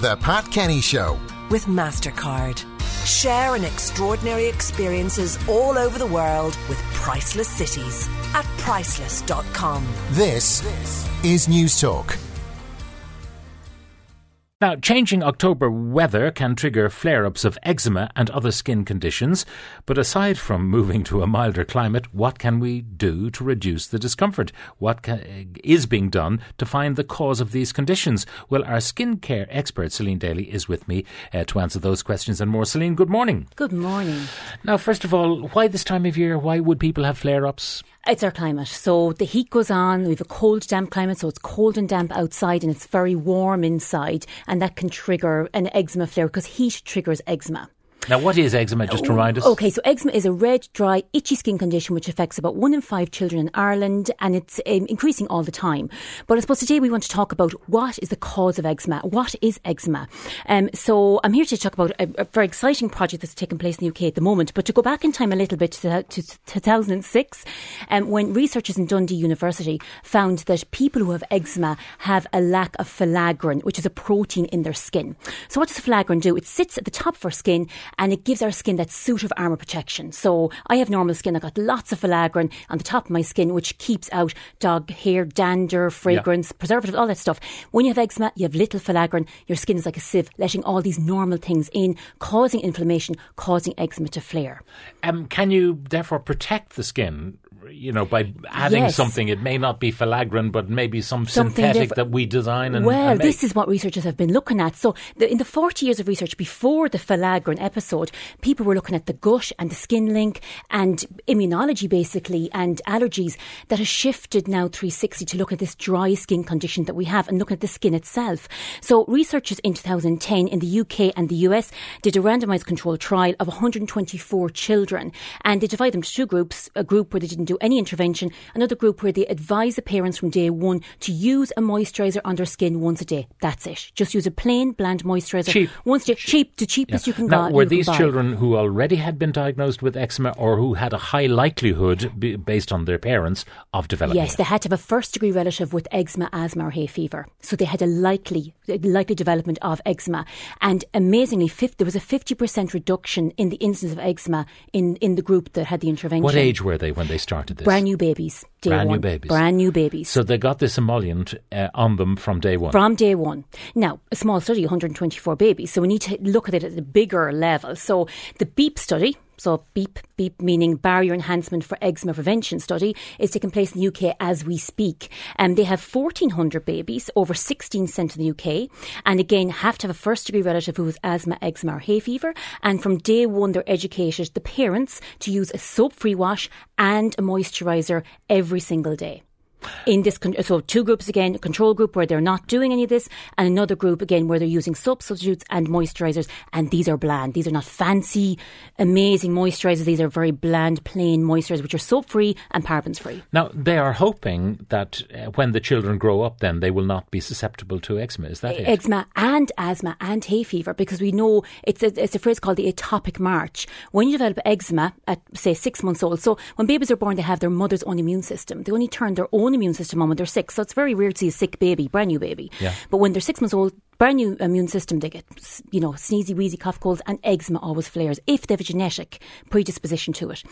The Pat Kenny Show. with MasterCard. Share in extraordinary experiences all over the world with priceless cities at priceless.com. This is News Talk. Now, changing October weather can trigger flare ups of eczema and other skin conditions. But aside from moving to a milder climate, what can we do to reduce the discomfort? What ca- is being done to find the cause of these conditions? Well, our skincare expert, Celine Daly, is with me uh, to answer those questions and more. Celine, good morning. Good morning. Now, first of all, why this time of year? Why would people have flare ups? It's our climate. So the heat goes on. We have a cold, damp climate. So it's cold and damp outside and it's very warm inside. And that can trigger an eczema flare because heat triggers eczema. Now, what is eczema, just to remind us? Okay, so eczema is a red, dry, itchy skin condition which affects about one in five children in Ireland and it's um, increasing all the time. But I suppose today we want to talk about what is the cause of eczema? What is eczema? Um, so I'm here to talk about a, a very exciting project that's taking place in the UK at the moment. But to go back in time a little bit to, to 2006, um, when researchers in Dundee University found that people who have eczema have a lack of filaggrin, which is a protein in their skin. So what does filaggrin do? It sits at the top of our skin and it gives our skin that suit of armour protection. So I have normal skin. I've got lots of filaggrin on the top of my skin, which keeps out dog hair, dander, fragrance, preservatives, all that stuff. When you have eczema, you have little filaggrin. Your skin is like a sieve, letting all these normal things in, causing inflammation, causing eczema to flare. Um, can you therefore protect the skin? You know, by adding Yes. something, it may not be filaggrin, but maybe some Something synthetic that we design and Well, and this is what researchers have been looking at. So, the, in the 40 years of research before the filaggrin episode, people were looking at the gut and the skin link and immunology, basically, and allergies that has shifted now 360 to look at this dry skin condition that we have and look at the skin itself. So, researchers in 2010 in the UK and the US did a randomized controlled trial of 124 children and they divided them to two groups a group where they didn't do any intervention, another group where they advised the parents from day one to use a moisturiser on their skin once a day. That's it. Just use a plain, bland moisturiser. Cheap. Once a day. Cheap, the cheapest you can now, buy. were these buy. children who already had been diagnosed with eczema or who had a high likelihood, based on their parents, of developing Yes, it? they had to have a first degree relative with eczema, asthma, or hay fever. So they had a likely, likely development of eczema. And amazingly, 50, there was a 50% reduction in the incidence of eczema in, in the group that had the intervention. What age were they when they started this? Brand new babies. Brand new babies. Brand new babies. So they got this emollient uh, on them from day one. from day one. Now, a small study, 124 babies, so we need to look at it at a bigger level. So the BEEP study, so BEEP, BEEP meaning Barrier Enhancement for Eczema Prevention study, is taking place in the UK as we speak. And they have 1,400 babies, over 16 sent in the UK, and again have to have a first degree relative who has asthma, eczema, or hay fever. And from day one, they're educated, the parents, to use a soap free wash and a moisturiser every single day in this so two groups again a control group where they're not doing any of this and another group again where they're using soap substitutes and moisturizers and these are bland these are not fancy amazing moisturizers these are very bland plain moisturizers which are soap free and parabens free Now, they are hoping that uh, when the children grow up, then they will not be susceptible to eczema. Is that it? eczema and asthma and hay fever because we know it's a, it's a phrase called the atopic march. When you develop eczema at say six months old, so when babies are born, they have their mother's own immune system. They only turn their own immune system on when they're six. So it's very rare to see a sick baby, brand new baby. Yeah. But when they're six months old, brand new immune system, they get you know sneezy, wheezy, cough, colds, and eczema always flares if they have a genetic predisposition to it.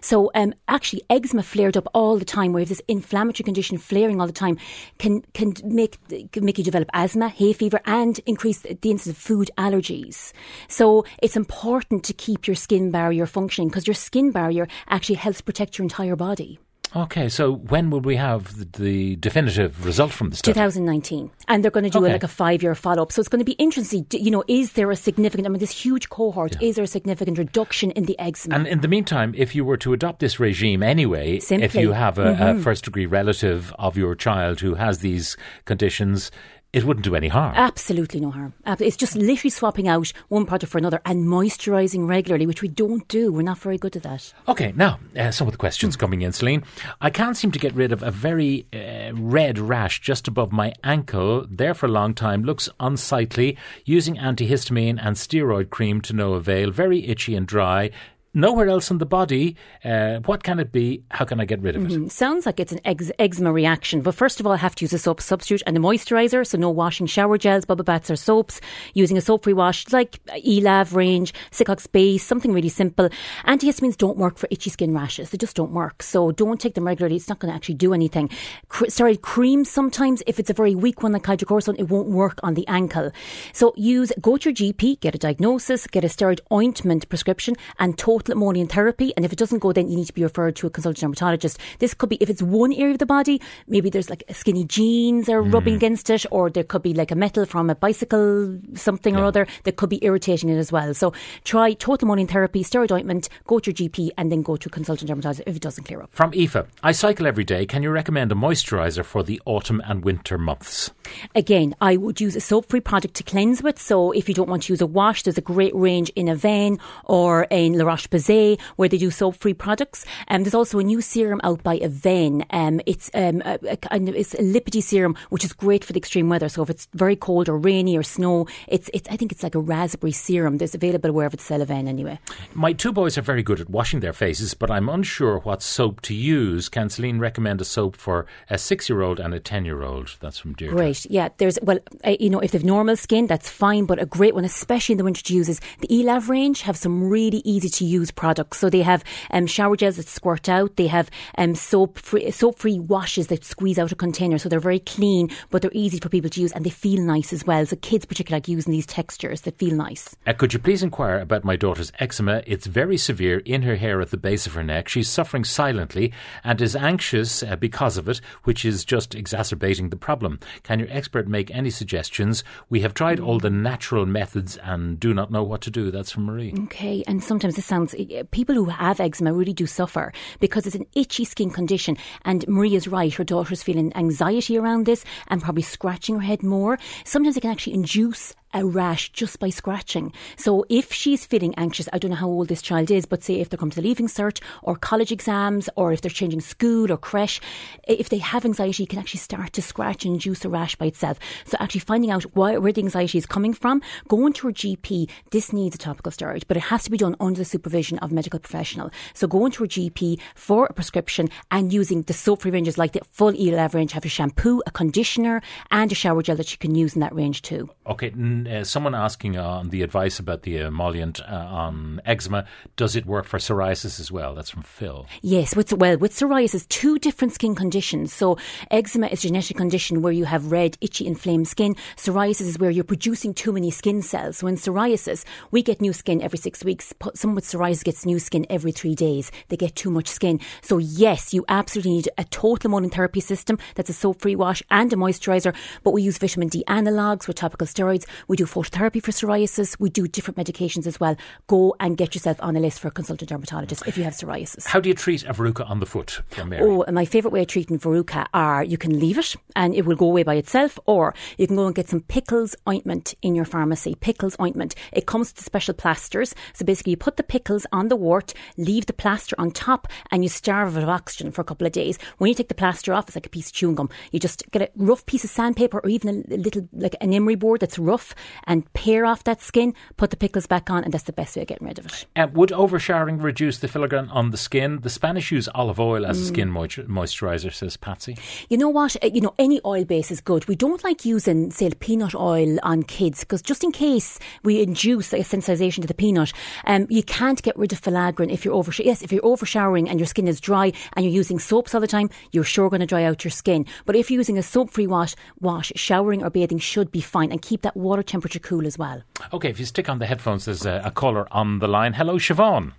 So um, actually, eczema flared up all the time. Where you have this inflammatory condition flaring all the time can can make can make you develop asthma, hay fever, and increase the incidence of food allergies. So it's important to keep your skin barrier functioning because your skin barrier actually helps protect your entire body. Okay, so when will we have the, definitive result from the study? 2019, and they're going to do Okay. a, like a five-year follow-up. So it's going to be interesting. You know, is there a significant? I mean, this huge cohort. Is there a significant reduction in the eczema? And in the meantime, if you were to adopt this regime anyway, if Simply. Mm-hmm. you have a, a first degree relative of your child who has these conditions, it wouldn't do any harm. Absolutely no harm. It's just literally swapping out one product for another and moisturising regularly, which we don't do. We're not very good at that. Okay, now uh, some of the questions coming in, Celine. I can't seem to get rid of a very uh, red rash just above my ankle. There for a long time, looks unsightly. Using antihistamine and steroid cream to no avail. Very itchy and dry. Nowhere else in the body. Uh, what can it be? How can I get rid of it? Mm, sounds like it's an ex- eczema reaction. But first of all, I have to use a soap substitute and a moisturiser. So no washing shower gels, bubble baths or soaps. Using a soap-free wash like Elave range, Silcocks base, something really simple. Antihistamines don't work for itchy skin rashes. They just don't work. So don't take them regularly. It's not going to actually do anything. Cr- steroid creams sometimes, if it's a very weak one like hydrocortisone, it won't work on the ankle. So use, go to your GP, get a diagnosis, get a steroid ointment prescription and total emollient therapy. And if it doesn't go, then you need to be referred to a consultant dermatologist. This could be, if it's one area of the body, maybe there's like skinny jeans are rubbing mm. against it, or there could be like a metal from a bicycle, something or other that could be irritating it as well. So try total emollient therapy, steroid ointment, go to your GP and then go to a consultant dermatologist if it doesn't clear up. From Aoife, I cycle every day. Can you recommend a moisturiser for the autumn and winter months? Again, I would use a soap free product to cleanse with. So if you don't want to use a wash, there's a great range in Avène or in La Roche Posay where they do soap free products. Um, there's also a new serum out by Avène. Um, it's, um, a, a kind of, it's a lipidy serum, which is great for the extreme weather. So if it's very cold or rainy or snow, it's, it's I think it's like a raspberry serum. There's available wherever it's sell Avène anyway. My two boys are very good at washing their faces, but I'm unsure what soap to use. Can Celine recommend a soap for a six year old and a 10 year old? That's from Deirdre. Great. Yeah. There's, well, uh, you know, if they've normal skin, that's fine, but a great one, especially in the winter to use is the Elave range have some really easy to use products. So they have um, shower gels that squirt out. They have um, soap free, soap free washes that squeeze out a container. So they're very clean, but they're easy for people to use and they feel nice as well. So kids particularly like using these textures that feel nice. Uh, could you please inquire about my daughter's eczema? It's very severe in her hair at the base of her neck. She's suffering silently and is anxious uh, because of it, which is just exacerbating the problem. Can your expert make any suggestions? We have tried all the natural methods and do not know what to do. That's from Marie. Okay, and sometimes this sounds Eh, people who have eczema really do suffer because it's an itchy skin condition. And Maria's right; her daughter's feeling anxiety around this and probably scratching her head more. Sometimes it can actually induce a rash just by scratching. So if she's feeling anxious, I don't know how old this child is, but say if they're coming to the leaving cert or college exams or if they're changing school or creche, if they have anxiety, you can actually start to scratch and induce a rash by itself. So actually finding out why, where the anxiety is coming from, going to a GP, this needs a topical steroid, but it has to be done under the supervision of a medical professional. So going to a GP for a prescription and using the soap-free ranges like the full Elave range, have a shampoo, a conditioner and a shower gel that you can use in that range too. Okay, uh, someone asking on uh, the advice about the emollient uh, on eczema, does it work for psoriasis as well? That's from Phil. Yes, with, well, with psoriasis, two different skin conditions. So eczema is a genetic condition where you have red, itchy, inflamed skin. Psoriasis is where you're producing too many skin cells. So in psoriasis, we get new skin every six weeks. Someone with psoriasis gets new skin every three days. They get too much skin. So yes, you absolutely need a total emollient therapy system that's a soap-free wash and a moisturiser. But we use vitamin D analogues with topical steroids. We do phototherapy for psoriasis. We do different medications as well. Go and get yourself on a list for a consultant dermatologist if you have psoriasis. How do you treat a verruca on the foot? Oh, my favourite way of treating verruca are you can leave it and it will go away by itself, or you can go and get some pickles ointment in your pharmacy. Pickles ointment. It comes with special plasters. So basically, you put the pickles on the wart, leave the plaster on top, and you starve it of oxygen for a couple of days. When you take the plaster off, it's like a piece of chewing gum. You just get a rough piece of sandpaper or even a little, like an emery board that's rough and pare off that skin, put the pickles back on, and that's the best way of getting rid of it. Uh, would overshowering reduce the filaggrin on the skin? The Spanish use olive oil as a skin moisturiser, says Patsy. You know what? Uh, You know, any oil base is good. We don't like using, say, peanut oil on kids because just in case we induce a sensitization to the peanut, um, you can't get rid of filaggrin if you're over. Yes, if you're overshowering and your skin is dry and you're using soaps all the time, you're sure going to dry out your skin. But if you're using a soap-free wash, wash, showering or bathing should be fine and keep that water temperature cool as well. Okay, if you stick on the headphones, there's a, a caller on the line. Hello, Siobhan.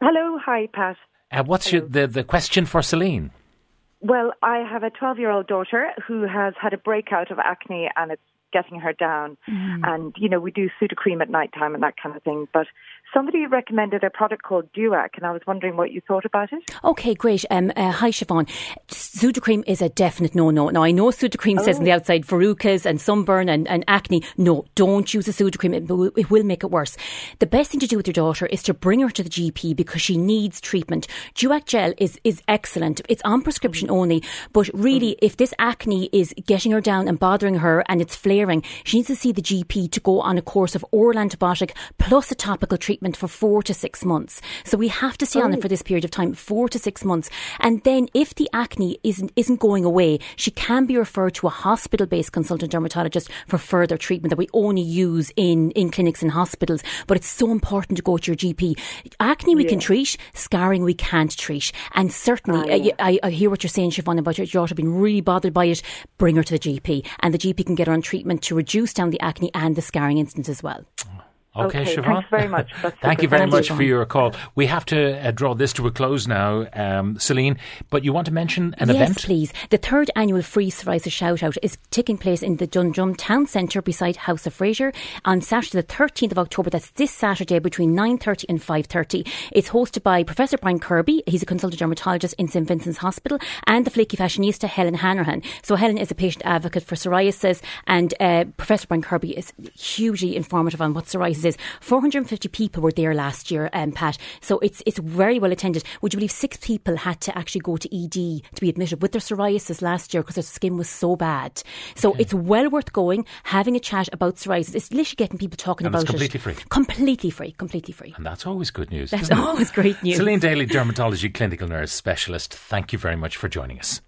Hello, hi, Pat. Uh, what's your, the, the question for Celine? Well, I have a 12 year old daughter who has had a breakout of acne and it's getting her down. And, you know, we do Sudocrem at night time and that kind of thing. But somebody recommended a product called Duac and I was wondering what you thought about it. Okay, great. Um, uh, hi, Siobhan. Sudocrem is a definite no-no. Now, I know Sudocrem says on the outside verrucas and sunburn and, and acne. No, don't use a Sudocrem. It will, it will make it worse. The best thing to do with your daughter is to bring her to the GP because she needs treatment. Duac gel is, is excellent. It's on prescription only, but really, if this acne is getting her down and bothering her and it's flaring flaring, she needs to see the GP to go on a course of oral antibiotic plus a topical treatment for four to six months. So we have to stay oh. on it for this period of time, four to six months. And then if the acne isn't, isn't going away, she can be referred to a hospital based consultant dermatologist for further treatment that we only use in, in clinics and hospitals. But it's so important to go to your GP. Acne we yeah. can treat, scarring we can't treat. And certainly, uh, yeah. I, I, hear what you're saying, Siobhan, about your daughter being really bothered by it. Bring her to the GP, and the GP can get her on treatment to reduce down the acne and the scarring incidence as well. Okay, okay Siobhan. Thanks very much. Thank you very much for your call. We have to uh, draw this to a close now, um, Celine, but you want to mention an yes, event? Yes, please. The third annual Free Psoriasis Shout Out is taking place in the Dundrum Town Centre beside House of Fraser on Saturday the 13th of October. That's this Saturday between 9.30 and 5.30. It's hosted by Professor Brian Kirby. He's a consultant dermatologist in St Vincent's Hospital and the flaky fashionista Helen Hanrahan. So Helen is a patient advocate for psoriasis and uh, Professor Brian Kirby is hugely informative on what psoriasis is. 450 people were there last year, um, Pat. So it's it's very well attended. Would you believe six people had to actually go to ED to be admitted with their psoriasis last year because their skin was so bad. So okay. it's well worth going, having a chat about psoriasis. It's literally getting people talking and about it's completely it. free. Completely free. Completely free. And that's always good news. That's always great news. Celine Daly, dermatology clinical nurse specialist. Thank you very much for joining us.